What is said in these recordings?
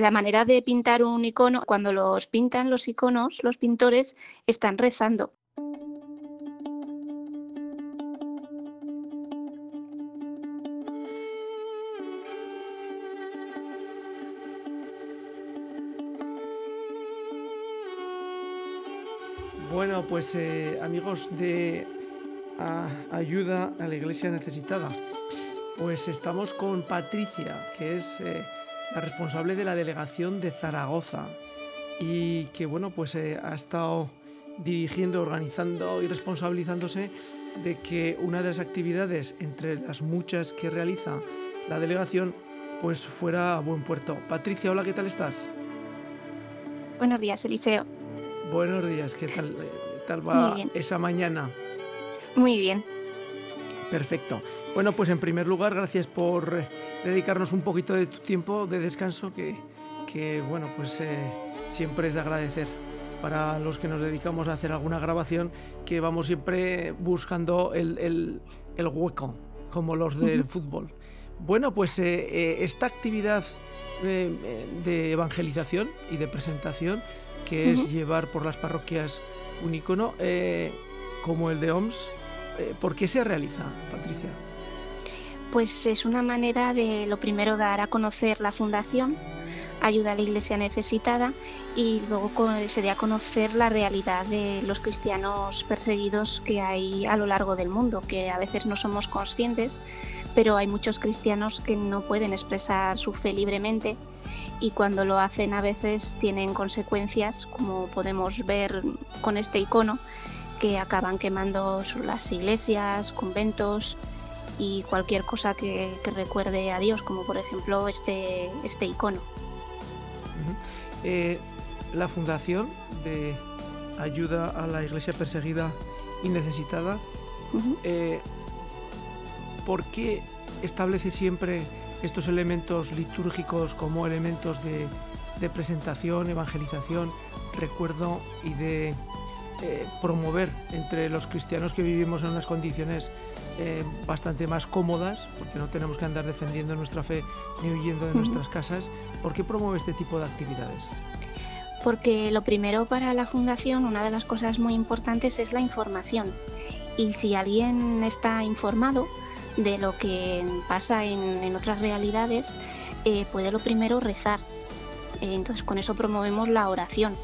la manera de pintar un icono, cuando los pintan los iconos, los pintores están rezando. Bueno, pues eh, amigos de Ayuda a la Iglesia Necesitada, pues estamos con Patricia, que es eh, la responsable de la delegación de Zaragoza y que bueno, pues eh, ha estado dirigiendo, organizando y responsabilizándose de que una de las actividades entre las muchas que realiza la delegación pues fuera a buen puerto. Patricia, hola, ¿qué tal estás? Buenos días, Eliseo. Buenos días, ¿qué tal, tal va esa mañana? Muy bien. Perfecto. Bueno, pues en primer lugar, gracias por eh, dedicarnos un poquito de tu tiempo de descanso, que, que bueno, pues eh, siempre es de agradecer para los que nos dedicamos a hacer alguna grabación, que vamos siempre buscando el, el, hueco, como los del fútbol. Bueno, pues eh, esta actividad de evangelización y de presentación que es llevar por las parroquias un icono eh, como el de OMS. Eh, ¿Por qué se realiza, Patricia? Pues es una manera de, lo primero, dar a conocer la fundación, ayuda a la iglesia necesitada y luego se dé a conocer la realidad de los cristianos perseguidos que hay a lo largo del mundo, que a veces no somos conscientes, pero hay muchos cristianos que no pueden expresar su fe libremente y cuando lo hacen a veces tienen consecuencias, como podemos ver con este icono, que acaban quemando las iglesias, conventos y cualquier cosa que, recuerde a Dios, como por ejemplo este, este icono. Eh, la Fundación de Ayuda a la Iglesia Perseguida y Necesitada, eh, ¿por qué establece siempre estos elementos litúrgicos como elementos de, presentación, evangelización, recuerdo y de eh, promover entre los cristianos que vivimos en unas condiciones eh, bastante más cómodas, porque no tenemos que andar defendiendo nuestra fe ni huyendo de nuestras casas. ¿Por qué promueve este tipo de actividades? Porque lo primero para la fundación, una de las cosas muy importantes es la información. Y si alguien está informado, de lo que pasa en, otras realidades, eh, puede lo primero rezar. Eh, entonces con eso promovemos la oración.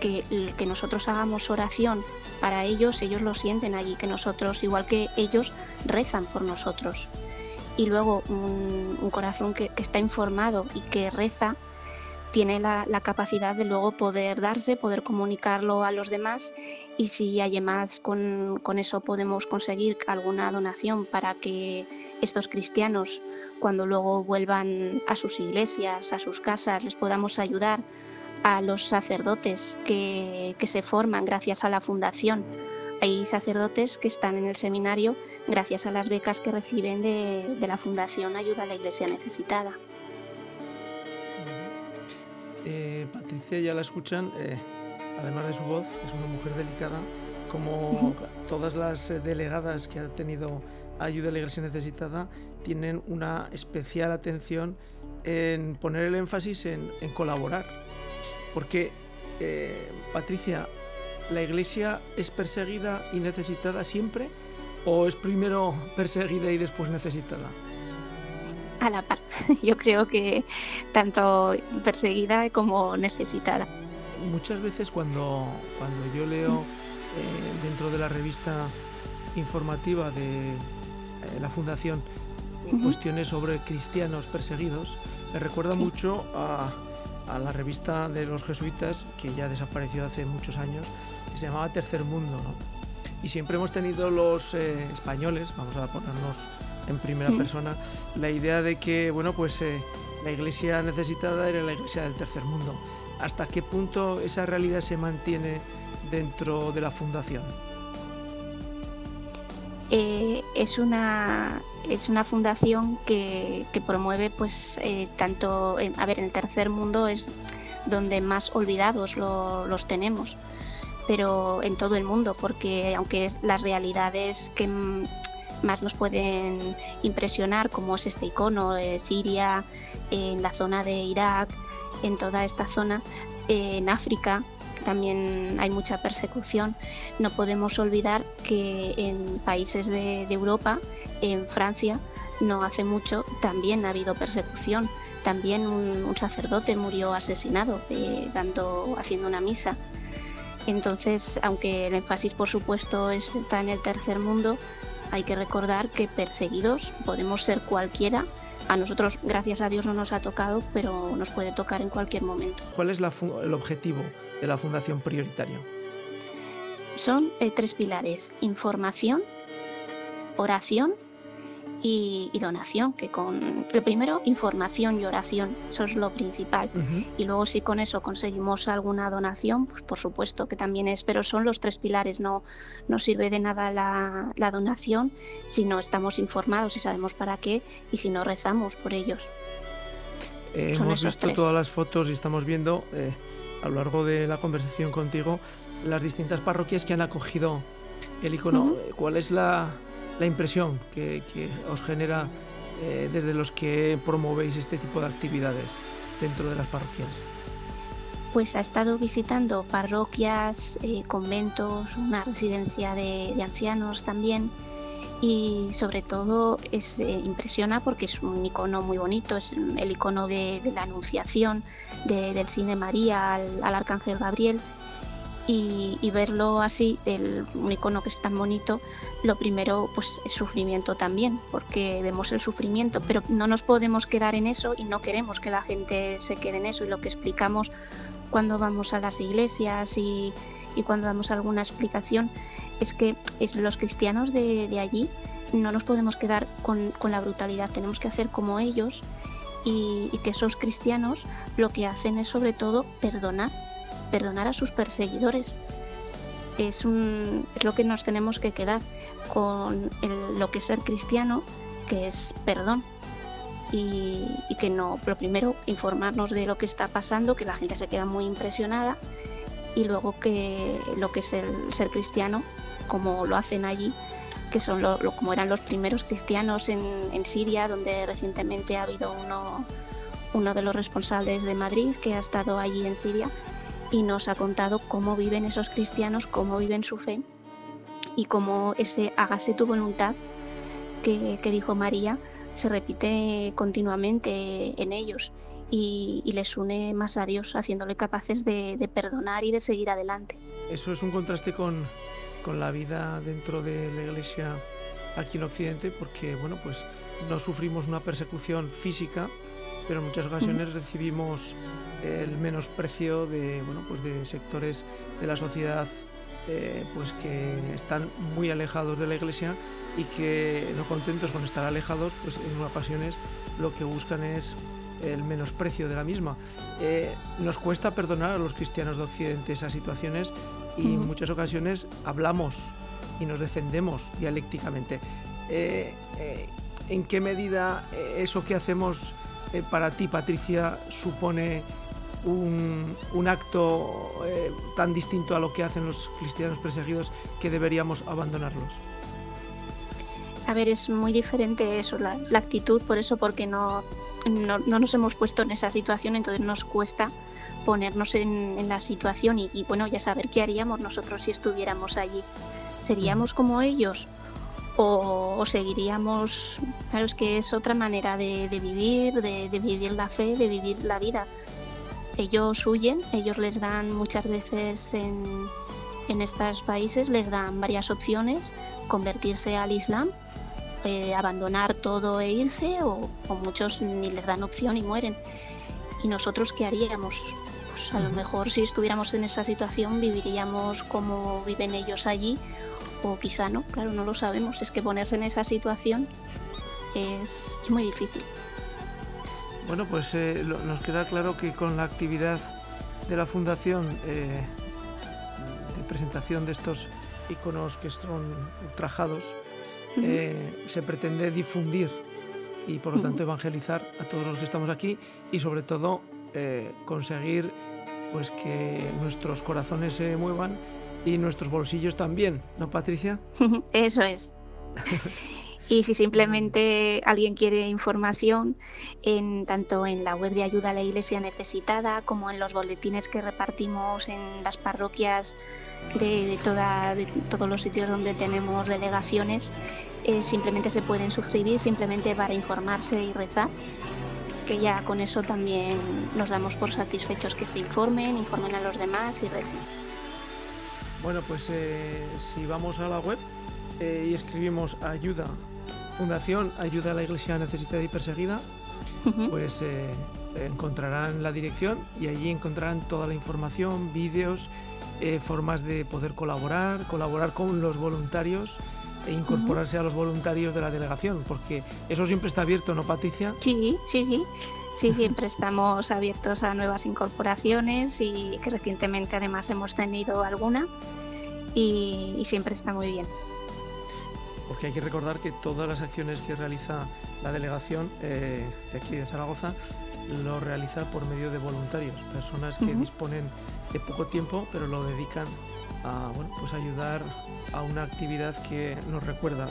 Que, nosotros hagamos oración para ellos, ellos lo sienten allí, que nosotros, igual que ellos, rezan por nosotros. Y luego un, corazón que, está informado y que reza, tiene la, capacidad de luego poder darse, poder comunicarlo a los demás y si además con, con eso podemos conseguir alguna donación para que estos cristianos cuando luego vuelvan a sus iglesias, a sus casas, les podamos ayudar a los sacerdotes que, que se forman gracias a la fundación. Hay sacerdotes que están en el seminario gracias a las becas que reciben de, de la Fundación Ayuda a la Iglesia Necesitada. Eh, Patricia ya la escuchan, eh, además de su voz, es una mujer delicada, como todas las eh, delegadas que ha tenido ayuda a la iglesia necesitada, tienen una especial atención en poner el énfasis en, colaborar. Porque, Patricia, ¿la iglesia es perseguida y necesitada siempre? ¿O es primero perseguida y después necesitada? a la par. Yo creo que tanto perseguida como necesitada. Muchas veces cuando, cuando yo leo eh, dentro de la revista informativa de eh, la Fundación cuestiones sobre cristianos perseguidos, me recuerda mucho a, a, la revista de los jesuitas, que ya desapareció hace muchos años, que se llamaba Tercer Mundo. Y siempre hemos tenido los eh, españoles, vamos a ponernos en primera persona la idea de que bueno pues eh, la iglesia necesitada era la iglesia del tercer mundo. ¿Hasta qué punto esa realidad se mantiene dentro de la fundación? Eh, es una es una fundación que, promueve pues eh, tanto a ver en el tercer mundo es donde más olvidados los tenemos pero en todo el mundo porque aunque las realidades que más nos pueden impresionar, como es este icono, de Siria, en la zona de Irak, en toda esta zona, en África también hay mucha persecución. No podemos olvidar que en países de, Europa, en Francia, no hace mucho, también ha habido persecución. También un, sacerdote murió asesinado eh, dando, haciendo una misa. Entonces, aunque el énfasis por supuesto está en el tercer mundo, hay que recordar que perseguidos podemos ser cualquiera. A nosotros, gracias a Dios, no nos ha tocado, pero nos puede tocar en cualquier momento. ¿Cuál es el objetivo de la Fundación Prioritario? Son eh, tres pilares, información, oración y, donación, que con el primero información y oración, eso es lo principal. Y luego si con eso conseguimos alguna donación, pues por supuesto que también es, pero son los tres pilares, no, no sirve de nada la, la donación si no estamos informados y sabemos para qué y si no rezamos por ellos. Eh, hemos visto todas las fotos y estamos viendo eh, a lo largo de la conversación contigo las distintas parroquias que han acogido el icono. ¿Cuál es la, la impresión que, os genera eh, desde los que promovéis este tipo de actividades dentro de las parroquias? Pues ha estado visitando parroquias, eh, conventos, una residencia de, ancianos también y sobre todo es, eh, impresiona porque es un icono muy bonito, es el icono de, la Anunciación del Cine María al Arcángel Gabriel y, verlo así, el, un icono que es tan bonito, lo primero pues es sufrimiento también, porque vemos el sufrimiento, pero no nos podemos quedar en eso y no queremos que la gente se quede en eso. Y lo que explicamos cuando vamos a las iglesias y, cuando damos alguna explicación es que es los cristianos de, allí no nos podemos quedar con, la brutalidad, tenemos que hacer como ellos y, y que esos cristianos lo que hacen es sobre todo perdonar perdonar a sus perseguidores. Es, un, es lo que nos tenemos que quedar con lo que es ser cristiano, que es perdón. Y, que no, lo primero, informarnos de lo que está pasando, que la gente se queda muy impresionada, y luego que lo que es el ser cristiano, como lo hacen allí, que son como eran los primeros cristianos en, en, Siria, donde recientemente ha habido uno, uno de los responsables de Madrid que ha estado allí en Siria y nos ha contado cómo viven esos cristianos, cómo viven su fe y cómo ese hágase tu voluntad que, dijo María se repite continuamente en ellos y, les une más a Dios, haciéndole capaces de, perdonar y de seguir adelante. Eso es un contraste con, con la vida dentro de la iglesia aquí en Occidente, porque bueno, pues no sufrimos una persecución física, pero en muchas ocasiones recibimos el menosprecio de, bueno, pues de sectores de la sociedad eh, pues que están muy alejados de la iglesia y que no contentos con estar alejados, pues en ocasiones lo que buscan es el menosprecio de la misma. Eh, nos cuesta perdonar a los cristianos de Occidente esas situaciones y en muchas ocasiones hablamos y nos defendemos dialécticamente. Eh, ¿En qué medida eso que hacemos para ti, Patricia, supone un, acto eh, tan distinto a lo que hacen los cristianos perseguidos que deberíamos abandonarlos? A ver, es muy diferente eso, la, actitud, por eso, porque no, no, nos hemos puesto en esa situación, entonces nos cuesta ponernos en, la situación y, bueno, ya saber qué haríamos nosotros si estuviéramos allí. ¿Seríamos como ellos? O, seguiríamos, claro, es que es otra manera de, vivir, de, vivir la fe, de vivir la vida ellos huyen, ellos les dan muchas veces en, estos países, les dan varias opciones, convertirse al Islam, eh, abandonar todo e irse, o, muchos ni les dan opción y mueren. ¿Y nosotros qué haríamos? Pues a lo mejor si estuviéramos en esa situación viviríamos como viven ellos allí, o quizá no, claro, no lo sabemos. Es que ponerse en esa situación es muy difícil. Bueno, pues eh, nos queda claro que con la actividad de la Fundación eh, de presentación de estos iconos que son trajados, eh, se pretende difundir y por lo tanto evangelizar a todos los que estamos aquí y sobre todo conseguir pues que nuestros corazones se muevan y nuestros bolsillos también, ¿no, Patricia? Eso es. Y si simplemente alguien quiere información, en, tanto en la web de ayuda a la iglesia necesitada como en los boletines que repartimos en las parroquias de, toda, de todos los sitios donde tenemos delegaciones, eh, simplemente se pueden suscribir simplemente para informarse y rezar que ya con eso también nos damos por satisfechos que se informen, informen a los demás y recen. Bueno, pues eh, si vamos a la web eh, y escribimos ayuda, Fundación Ayuda a la Iglesia Necesitada y Perseguida, pues eh, encontrarán la dirección y allí encontrarán toda la información, vídeos, formas de poder colaborar, colaborar con los voluntarios e incorporarse a los voluntarios de la delegación, porque eso siempre está abierto, ¿no, Patricia? Sí, sí, sí. Sí, siempre estamos abiertos a nuevas incorporaciones y que recientemente además hemos tenido alguna y, siempre está muy bien. Porque hay que recordar que todas las acciones que realiza la delegación eh, de aquí de Zaragoza lo realiza por medio de voluntarios, personas que disponen de poco tiempo pero lo dedican a bueno, pues ayudar a una actividad que nos recuerda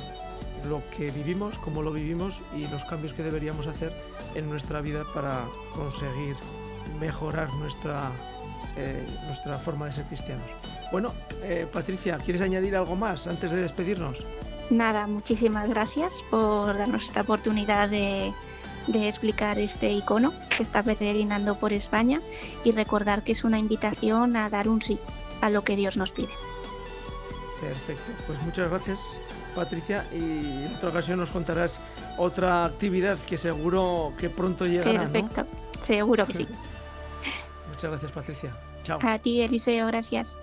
lo que vivimos, cómo lo vivimos y los cambios que deberíamos hacer en nuestra vida para conseguir mejorar nuestra, eh, nuestra forma de ser cristianos. Bueno, eh, Patricia, ¿quieres añadir algo más antes de despedirnos? Nada, muchísimas gracias por darnos esta oportunidad de, de explicar este icono que está peregrinando por España y recordar que es una invitación a dar un sí a lo que Dios nos pide. Perfecto, pues muchas gracias Patricia y en otra ocasión nos contarás otra actividad que seguro que pronto llegará. Perfecto, seguro que sí. Muchas gracias Patricia. Chao. A ti Eliseo, gracias.